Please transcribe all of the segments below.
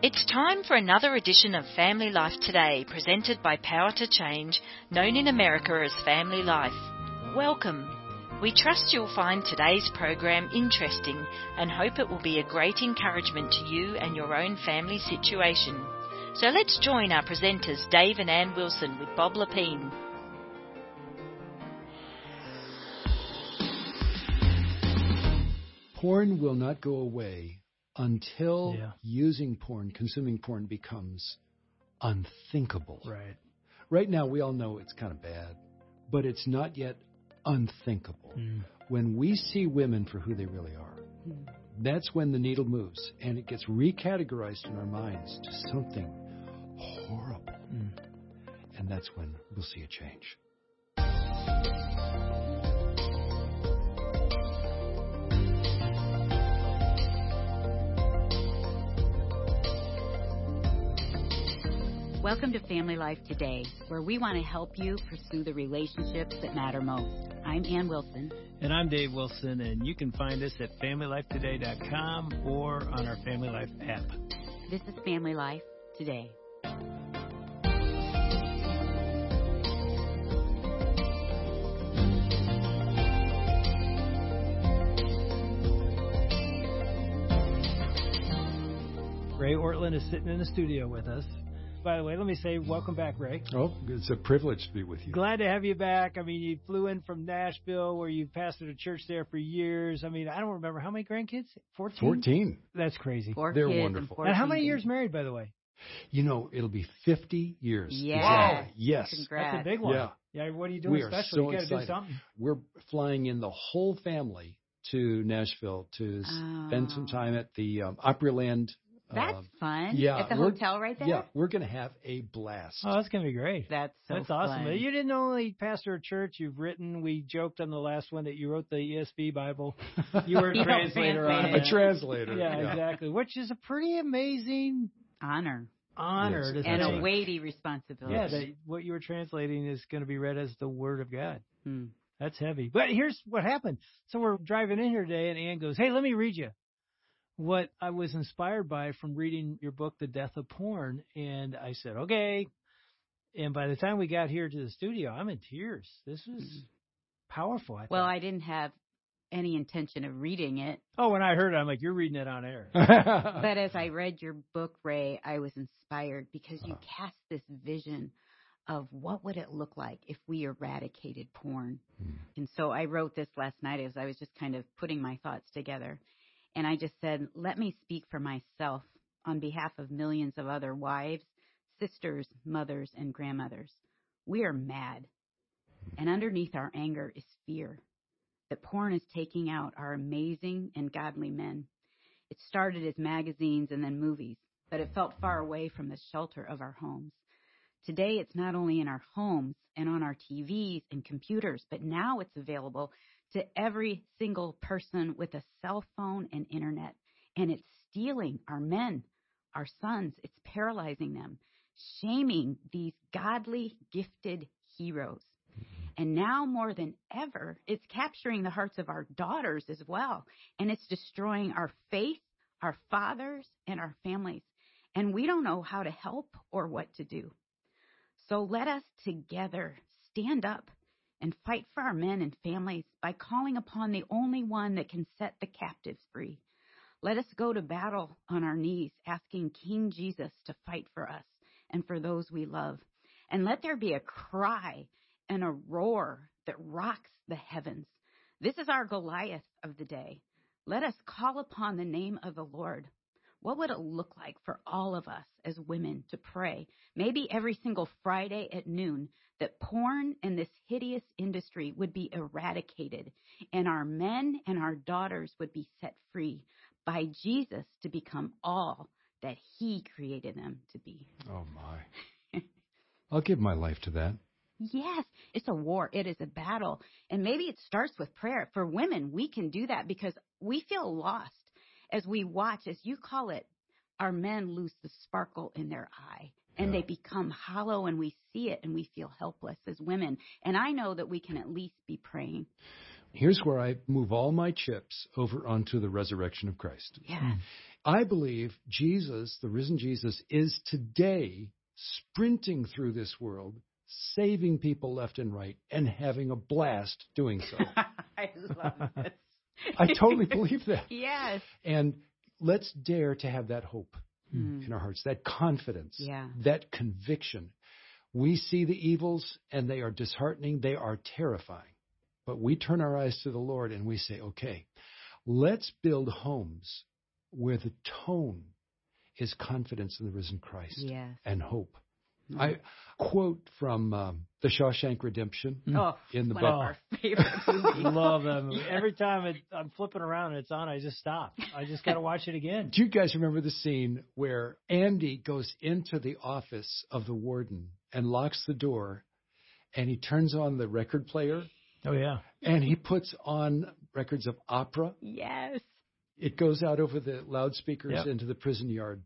It's time for another edition of Family Life Today, presented by Power to Change, known in America as Family Life. Welcome. We trust you'll find today's program interesting and hope it will be a great encouragement to you and your own family situation. So let's join our presenters Dave and Ann Wilson with Bob Lepine. Porn will not go away until Yeah. using porn, consuming porn becomes unthinkable. Right. Right now, we all know it's kind of bad, but it's not yet unthinkable. Mm. When we see women for who they really are, that's when the needle moves and it gets recategorized in our minds to something horrible. Mm. And that's when we'll see a change. Welcome to Family Life Today, where we want to help you pursue the relationships that matter most. I'm Ann Wilson. And I'm Dave Wilson, and you can find us at FamilyLifeToday.com or on our Family Life app. This is Family Life Today. Ray Ortlund is sitting in the studio with us. By the way, let me say welcome back, Ray. Oh, it's a privilege to be with you. Glad to have you back. I mean, you flew in from Nashville, where you pastored a church there for years. I mean, I don't remember how many grandkids. Fourteen. 14. That's crazy. Four They're kids wonderful. And, four And how many years married, by the way? You know, it'll be 50 years. Yes. exactly. Yes. Congrats. That's a big one. Yeah. Yeah. What are you doing We are special? so you got to do excited. something. We're flying in the whole family to Nashville to spend some Oh. time at the um, Opryland. That's um, fun. yeah, At the hotel right there? yeah, we're going to have a blast. Oh, that's gonna be great. That's so That's awesome. You didn't only pastor a church, you've written, we joked on the last one that you wrote the ESV Bible. You were a translator on translate a it. it. translator. Yeah, exactly. Which is a pretty amazing Honor honor Yes. and a weighty responsibility. Yeah, that what you were translating is going to be read as the Word of God. Hmm. That's heavy. But here's what happened. So we're driving in here today, and Ann goes, "Hey, let me read you what I was inspired by from reading your book, The Death of Porn." And I said, "Okay." And by the time we got here to the studio, I'm in tears. This was powerful. I Well. I didn't have any intention of reading it, oh, when I heard it, I'm like, "You're reading it on air." but as I read your book, Ray, I was inspired because you Uh-huh. cast this vision of what would it look like if we eradicated porn. Hmm. And so I wrote this last night as I was just kind of putting my thoughts together. And I just said, let me speak for myself on behalf of millions of other wives, sisters, mothers, and grandmothers. We are mad. And underneath our anger is fear that porn is taking out our amazing and godly men. It started as magazines and then movies, but it felt far away from the shelter of our homes. Today, it's not only in our homes and on our TVs and computers, but now it's available to every single person with a cell phone and internet. And it's stealing our men, our sons. It's paralyzing them, shaming these godly, gifted heroes. And now more than ever, it's capturing the hearts of our daughters as well. And it's destroying our faith, our fathers, and our families. And we don't know how to help or what to do. So let us together stand up and fight for our men and families by calling upon the only one that can set the captives free. Let us go to battle on our knees, asking King Jesus to fight for us and for those we love. And let there be a cry and a roar that rocks the heavens. This is our Goliath of the day. Let us call upon the name of the Lord. What would it look like for all of us as women to pray, maybe every single Friday at noon, that porn and this hideous industry would be eradicated and our men and our daughters would be set free by Jesus to become all that he created them to be? oh, my. I'll give my life to that. Yes, it's a war. It is a battle. And maybe it starts with prayer. For women, we can do that because we feel lost as we watch, as you call it, our men lose the sparkle in their eye and Yeah. they become hollow and we see it and we feel helpless as women. And I know that we can at least be praying. Here's where I move all my chips over onto the resurrection of Christ. Yes. Hmm. I believe Jesus, the risen Jesus, is today sprinting through this world, saving people left and right, and having a blast doing so. I love this. I totally believe that. Yes. And let's dare to have that hope Mm. in our hearts, that confidence, Yeah. that conviction. We see the evils and they are disheartening, they are terrifying. But we turn our eyes to the Lord and we say, okay, let's build homes where the tone is confidence in the risen Christ Yes. and hope. Mm. I quote from um, The Shawshank Redemption Oh, in the one book. of our favorite movies. Love that movie. Every time it, I'm flipping around and it's on, I just stop. I just got to watch it again. Do you guys remember the scene where Andy goes into the office of the warden and locks the door and he turns on the record player Oh yeah. and he puts on records of opera? Yes. It goes out over the loudspeakers Yep. into the prison yard.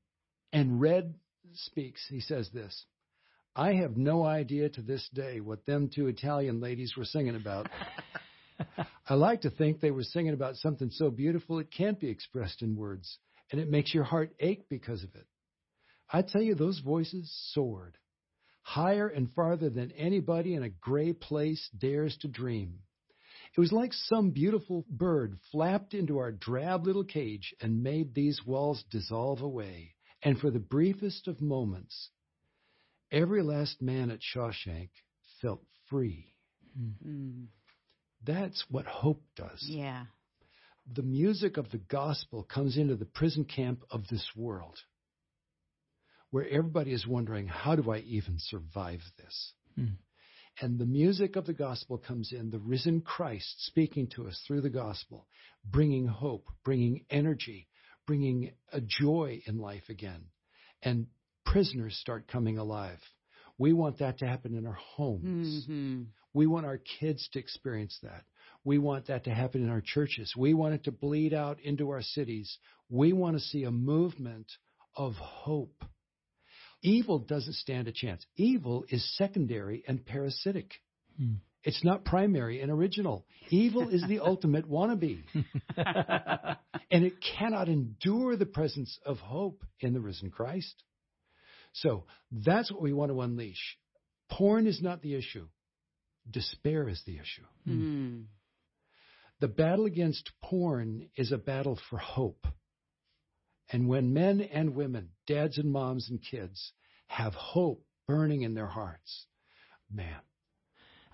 And Red speaks. He says this I have no idea to this day what them two Italian ladies were singing about. I like to think they were singing about something so beautiful it can't be expressed in words, and it makes your heart ache because of it. I tell you, those voices soared higher and farther than anybody in a gray place dares to dream. It was like some beautiful bird flapped into our drab little cage and made these walls dissolve away. And for the briefest of moments, every last man at Shawshank felt free. Mm. That's what hope does. Yeah. The music of the gospel comes into the prison camp of this world, where everybody is wondering, how do I even survive this? Hmm. And the music of the gospel comes in, the risen Christ speaking to us through the gospel, bringing hope, bringing energy, bringing a joy in life again. And prisoners start coming alive. We want that to happen in our homes. hmm We want our kids to experience that. We want that to happen in our churches. We want it to bleed out into our cities. We want to see a movement of hope. Evil doesn't stand a chance. Evil is secondary and parasitic. Hmm. It's not primary and original. Evil is the ultimate wannabe. And it cannot endure the presence of hope in the risen Christ. So that's what we want to unleash. Porn is not the issue. Despair is the issue. Mm. The battle against porn is a battle for hope. And when men and women, dads and moms and kids, have hope burning in their hearts, man,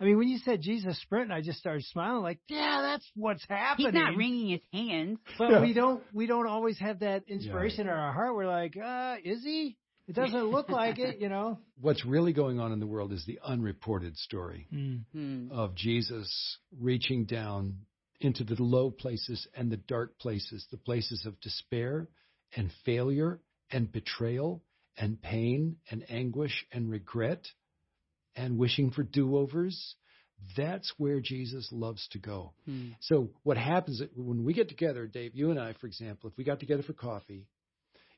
I mean, when you said Jesus sprint, I just started smiling like, yeah, that's what's happening. He's not wringing his hands. But Yeah. we don't we don't always have that inspiration in our heart. We're like, uh, is he? It doesn't look like it, you know. what's really going on in the world is the unreported story Hmm. of Jesus reaching down into the low places and the dark places, the places of despair and failure and betrayal and pain and anguish and regret and wishing for do overs. That's where Jesus loves to go. Hmm. So what happens when we get together, Dave, you and I, for example, if we got together for coffee,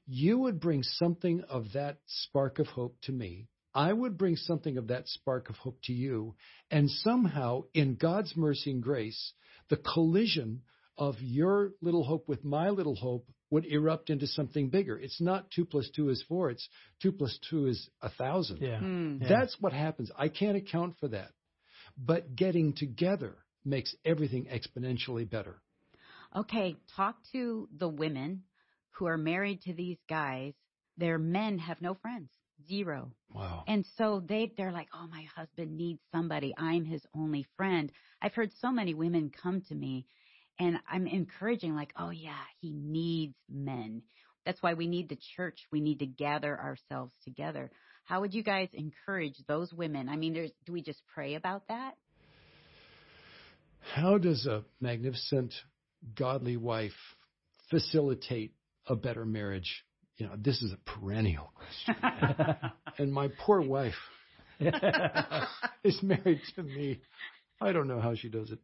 you would bring something of that spark of hope to me. I would bring something of that spark of hope to you. And somehow, in God's mercy and grace, the collision of your little hope with my little hope would erupt into something bigger. It's not two plus two is four. It's two plus two is a thousand. Yeah. Hmm. Yeah. That's what happens. I can't account for that. But getting together makes everything exponentially better. Okay, talk to the women who are married to these guys. Their men have no friends, zero. Wow. And so they they're like, "Oh, my husband needs somebody. I'm his only friend." I've heard so many women come to me and I'm encouraging like, "Oh yeah, he needs men." That's why we need the church. We need to gather ourselves together. How would you guys encourage those women? I mean, there's do we just pray about that? How does a magnificent, godly wife facilitate a better marriage? You know, this is a perennial question. and my poor wife is married to me. I don't know how she does it.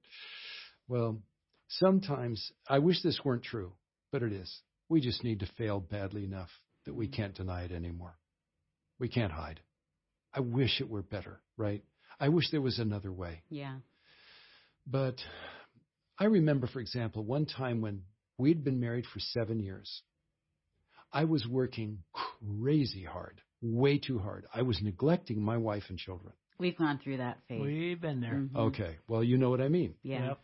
Well, sometimes I wish this weren't true, but it is. We just need to fail badly enough that we can't deny it anymore. We can't hide. I wish it were better, right? I wish there was another way. Yeah. But I remember, for example, one time when we'd been married for seven years. I was working crazy hard, way too hard. I was neglecting my wife and children. We've gone through that phase. We've been there. Mhm. Okay, well, you know what I mean. Yeah. Yep.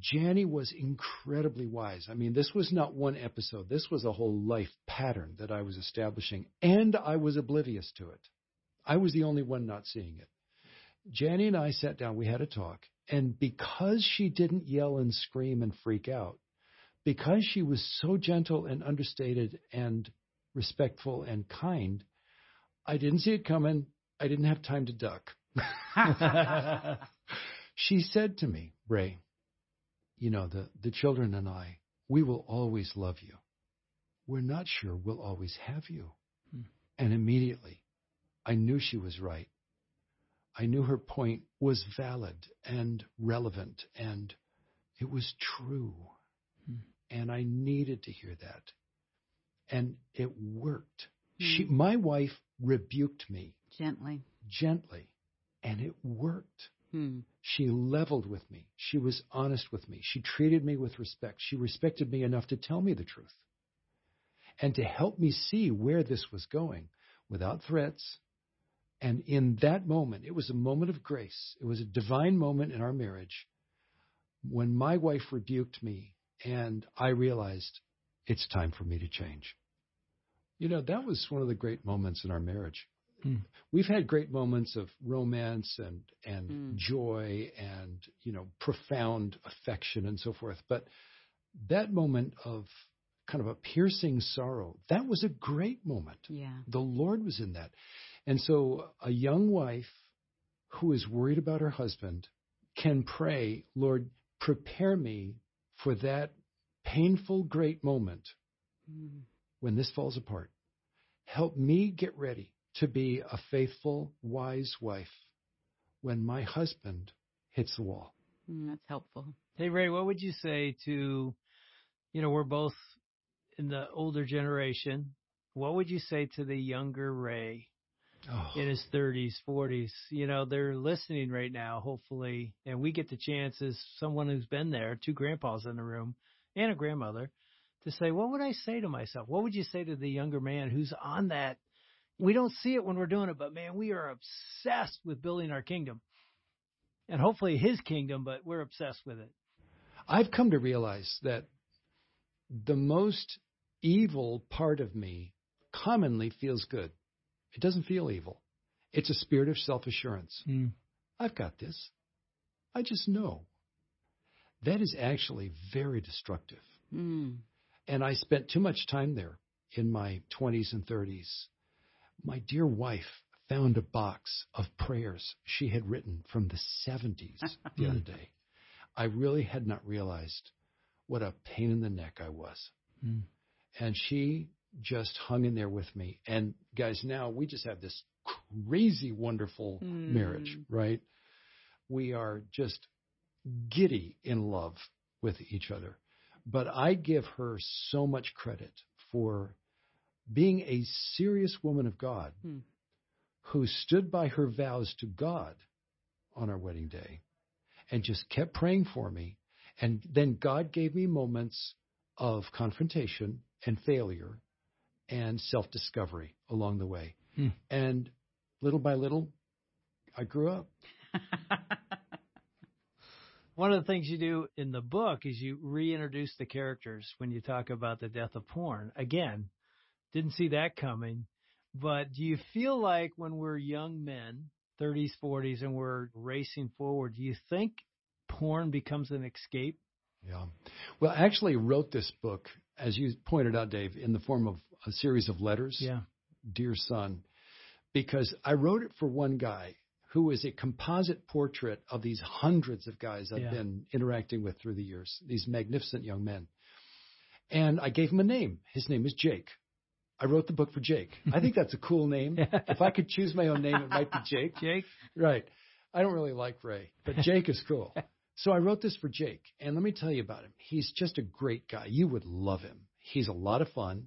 Janie was incredibly wise. I mean, this was not one episode. This was a whole life pattern that I was establishing, and I was oblivious to it. I was the only one not seeing it. Janie and I sat down, we had a talk, and because she didn't yell and scream and freak out, because she was so gentle and understated and respectful and kind, I didn't see it coming. I didn't have time to duck. she said to me, Ray, you know, the, the children and I, we will always love you. We're not sure we'll always have you. Hmm. And immediately, I knew she was right. I knew her point was valid and relevant and it was true. And I needed to hear that. And it worked. She, Hmm. my wife rebuked me Gently. gently and it worked. Hmm. She leveled with me. She was honest with me. She treated me with respect. She respected me enough to tell me the truth and to help me see where this was going without threats. And in that moment, it was a moment of grace. It was a divine moment in our marriage when my wife rebuked me and I realized it's time for me to change. You know, that was one of the great moments in our marriage. Hmm. We've had great moments of romance and and Hmm. joy and you know profound affection and so forth, but that moment of kind of a piercing sorrow, that was a great moment. Yeah. The Lord was in that. And so a young wife who is worried about her husband can pray, Lord, prepare me for that painful, great moment Hmm. when this falls apart. Help me get ready to be a faithful, wise wife when my husband hits the wall. Hmm, That's helpful. Hey Ray, what would you say to, you know, we're both in the older generation. What would you say to the younger Ray Oh, in his 30s, 40s? You know, they're listening right now, hopefully, and we get the chance as someone who's been there, two grandpas in the room and a grandmother, to say, what would I say to myself? What would you say to the younger man who's on that? We don't see it when we're doing it, but man, we are obsessed with building our kingdom. And hopefully his kingdom, but we're obsessed with it. I've come to realize that the most evil part of me commonly feels good. It doesn't feel evil. It's a spirit of self assurance. I've got this. I just know. That is actually very destructive. Hmm. And I spent too much time there in my 20s and 30s. My dear wife found a box of prayers she had written from the 70s the other day. I really had not realized what a pain in the neck I was. Mm. And she just hung in there with me. And guys, now we just have this crazy, wonderful Mm. marriage, right? We are just giddy in love with each other. But I give her so much credit for being a serious woman of God Hmm. who stood by her vows to God on our wedding day and just kept praying for me. And then God gave me moments of confrontation and failure and self discovery along the way. Hmm. And little by little, I grew up. One of the things you do in the book is you reintroduce the characters when you talk about the death of porn. Again, didn't see that coming. But do you feel like when we're young men, 30s, 40s, and we're racing forward, do you think porn becomes an escape? Yeah. Well, I actually wrote this book, as you pointed out, Dave, in the form of a series of letters. Yeah. Dear son, because I wrote it for one guy who is a composite portrait of these hundreds of guys I've Yeah. been interacting with through the years, these magnificent young men. And I gave him a name. His name is Jake. I wrote the book for Jake. I think that's a cool name. if I could choose my own name, it might be Jake. Jake? Right. I don't really like Ray, but Jake is cool. So I wrote this for Jake, and let me tell you about him. He's just a great guy. You would love him. He's a lot of fun.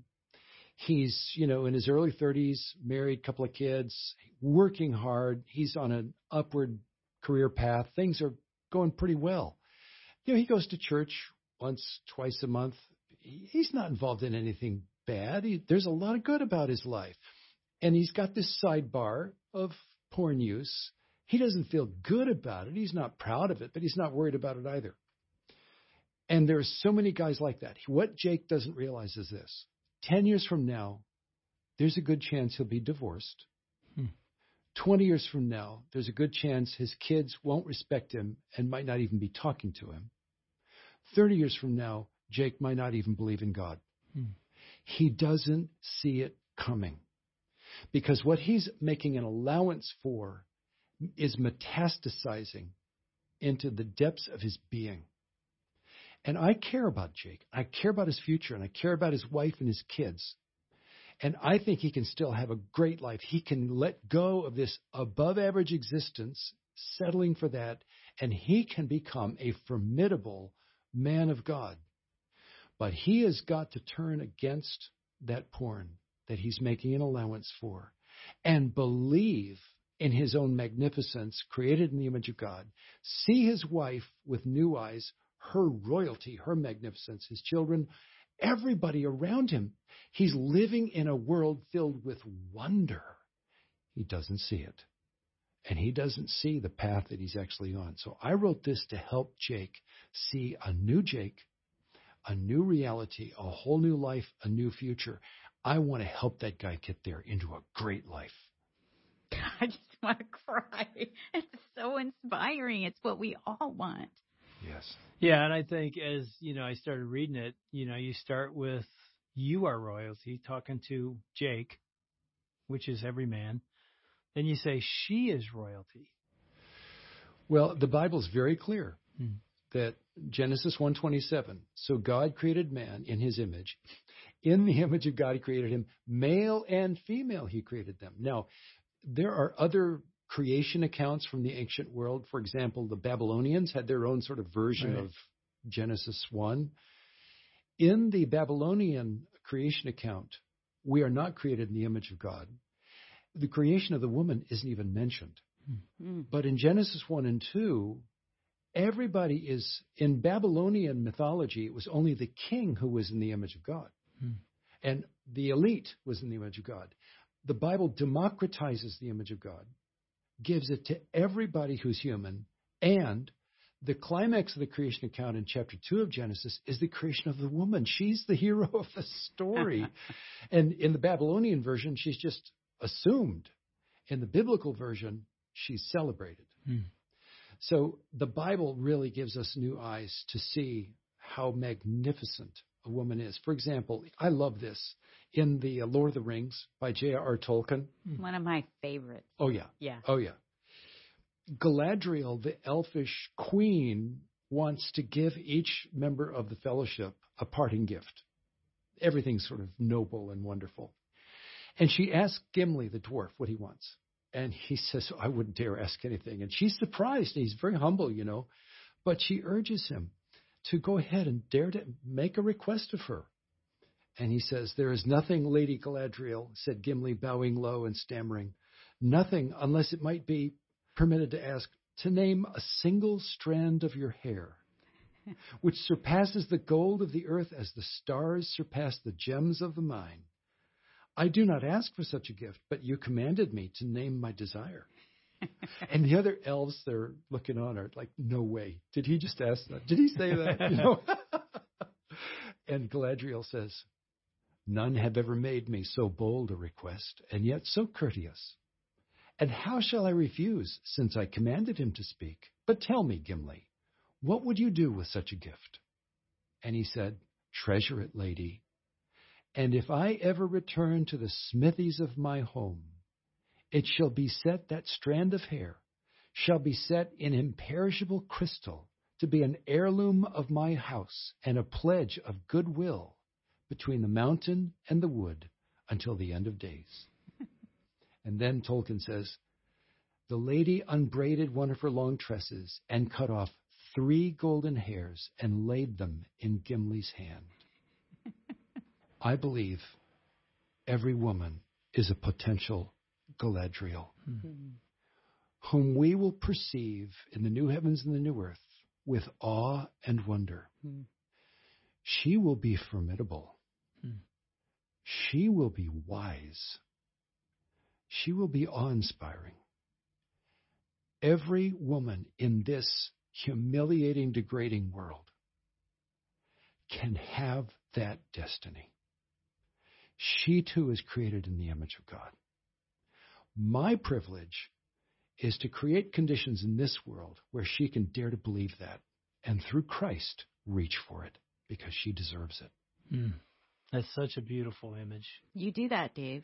He's, you know, in his early 30s, married, couple of kids, working hard. He's on an upward career path. Things are going pretty well. You know, he goes to church once, twice a month. He's not involved in anything bad. He, there's a lot of good about his life. And he's got this sidebar of porn use. He doesn't feel good about it. He's not proud of it, but he's not worried about it either. And there are so many guys like that. What Jake doesn't realize is this 10 years from now, there's a good chance he'll be divorced. Hmm. 20 years from now, there's a good chance his kids won't respect him and might not even be talking to him. 30 years from now, Jake might not even believe in God. Hmm. He doesn't see it coming. Because what he's making an allowance for is metastasizing into the depths of his being. And I care about Jake. I care about his future and I care about his wife and his kids. And I think he can still have a great life. He can let go of this above average existence, settling for that, and he can become a formidable man of God. But he has got to turn against that porn that he's making an allowance for and believe in his own magnificence, created in the image of God, see his wife with new eyes, her royalty, her magnificence, his children, everybody around him. He's living in a world filled with wonder. He doesn't see it. And he doesn't see the path that he's actually on. So I wrote this to help Jake see a new Jake, a new reality, a whole new life, a new future. I want to help that guy get there into a great life. I just want to cry. It's so inspiring. It's what we all want. Yes. Yeah, and I think as you know, I started reading it. You know, you start with you are royalty, talking to Jake, which is every man. Then you say she is royalty. Well, the Bible's very clear hmm. that Genesis 1:27. So God created man in his image. In the image of God he created him, male and female he created them. Now, there are other creation accounts from the ancient world. For example, the Babylonians had their own sort of version right. of Genesis 1. In the Babylonian creation account, we are not created in the image of God. The creation of the woman isn't even mentioned. Mm-hmm. But in Genesis 1 and 2, everybody is, in Babylonian mythology, it was only the king who was in the image of God. Mm-hmm. And the elite was in the image of God. The Bible democratizes the image of God gives it to everybody who's human. And the climax of the creation account in chapter 2 of Genesis is the creation of the woman. She's the hero of the story. and in the Babylonian version, she's just assumed. In the biblical version, she's celebrated. Hmm. So the Bible really gives us new eyes to see how magnificent a woman is. For example, I love this in the uh, Lord of the Rings by J.R.R. Tolkien. Hmm. One of my favorites. Oh yeah. Yeah. Oh yeah. Galadriel, the elfish queen, wants to give each member of the fellowship a parting gift. Everything's sort of noble and wonderful. And she asks Gimli, the dwarf, what he wants. And he says, I wouldn't dare ask anything. And she's surprised. He's very humble, you know. But she urges him to go ahead and dare to make a request of her. And he says, There is nothing, Lady Galadriel, said Gimli, bowing low and stammering. Nothing, unless it might be permitted to ask, to name a single strand of your hair, which surpasses the gold of the earth as the stars surpass the gems of the mine. I do not ask for such a gift, but you commanded me to name my desire. and the other elves they're looking on are like, no way. Did he just ask that? Did he say that? You know? and Galadriel says, None have ever made me so bold a request, and yet so courteous. And how shall I refuse, since I commanded him to speak? But tell me, Gimli, what would you do with such a gift? And he said, Treasure it, lady. And if I ever return to the smithies of my home, it shall be set that strand of hair shall be set in imperishable crystal to be an heirloom of my house and a pledge of goodwill between the mountain and the wood until the end of days. and then Tolkien says, The lady unbraided one of her long tresses and cut off three golden hairs and laid them in Gimli's hand. I believe every woman is a potential Galadriel, mm-hmm. whom we will perceive in the new heavens and the new earth with awe and wonder. Mm-hmm. She will be formidable. Hmm. she will be wise. She will be awe inspiring. Every woman in this humiliating, degrading world can have that destiny. She too is created in the image of God. My privilege is to create conditions in this world where she can dare to believe that and through Christ reach for it because she deserves it. Mm. That's such a beautiful image. You do that, Dave.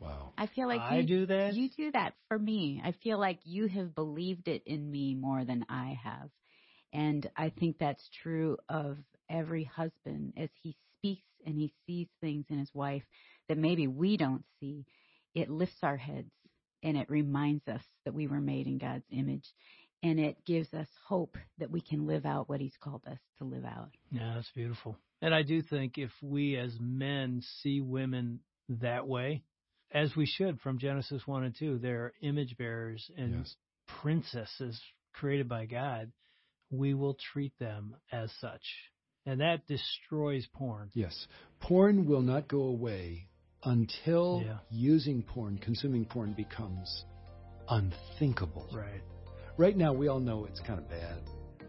Wow. I feel like I you do that. You do that for me. I feel like you have believed it in me more than I have. And I think that's true of every husband as he speaks and he sees things in his wife that maybe we don't see. It lifts our heads and it reminds us that we were made in God's image. And it gives us hope that we can live out what he's called us to live out. Yeah, that's beautiful. And I do think if we as men see women that way, as we should from Genesis 1 and 2, they're image bearers and Yes. princesses created by God, we will treat them as such. And that destroys porn. Yes. Porn will not go away until Yeah. using porn, consuming porn becomes unthinkable. Right. Right now, we all know it's kind of bad,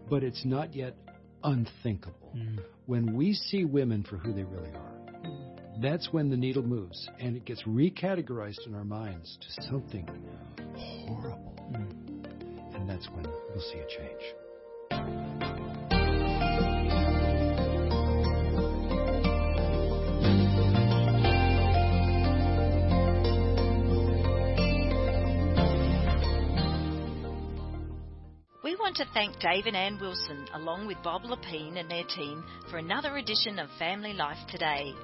but it's not yet unthinkable. Mm. When we see women for who they really are, that's when the needle moves and it gets recategorized in our minds to something horrible. Mm. And that's when we'll see a change. Want to thank Dave and Ann Wilson, along with Bob Lepine and their team, for another edition of Family Life Today.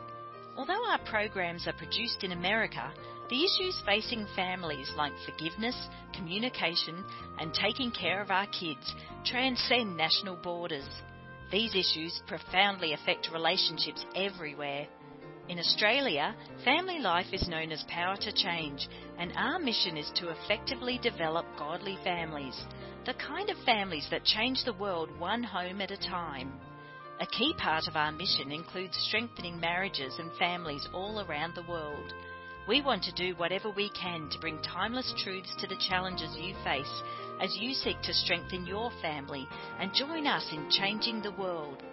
Although our programs are produced in America, the issues facing families like forgiveness, communication, and taking care of our kids transcend national borders. These issues profoundly affect relationships everywhere. In Australia, family life is known as Power to Change, and our mission is to effectively develop godly families, the kind of families that change the world one home at a time. A key part of our mission includes strengthening marriages and families all around the world. We want to do whatever we can to bring timeless truths to the challenges you face as you seek to strengthen your family and join us in changing the world.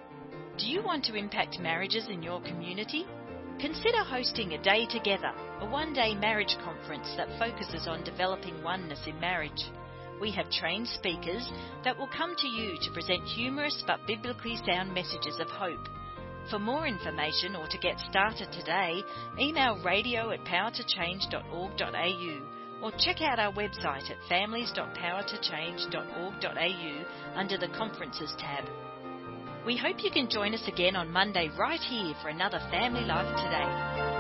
Do you want to impact marriages in your community? Consider hosting a day together, a one day marriage conference that focuses on developing oneness in marriage. We have trained speakers that will come to you to present humorous but biblically sound messages of hope. For more information or to get started today, email radio at powertochange.org.au or check out our website at families.powertochange.org.au under the Conferences tab. We hope you can join us again on Monday right here for another Family Life Today.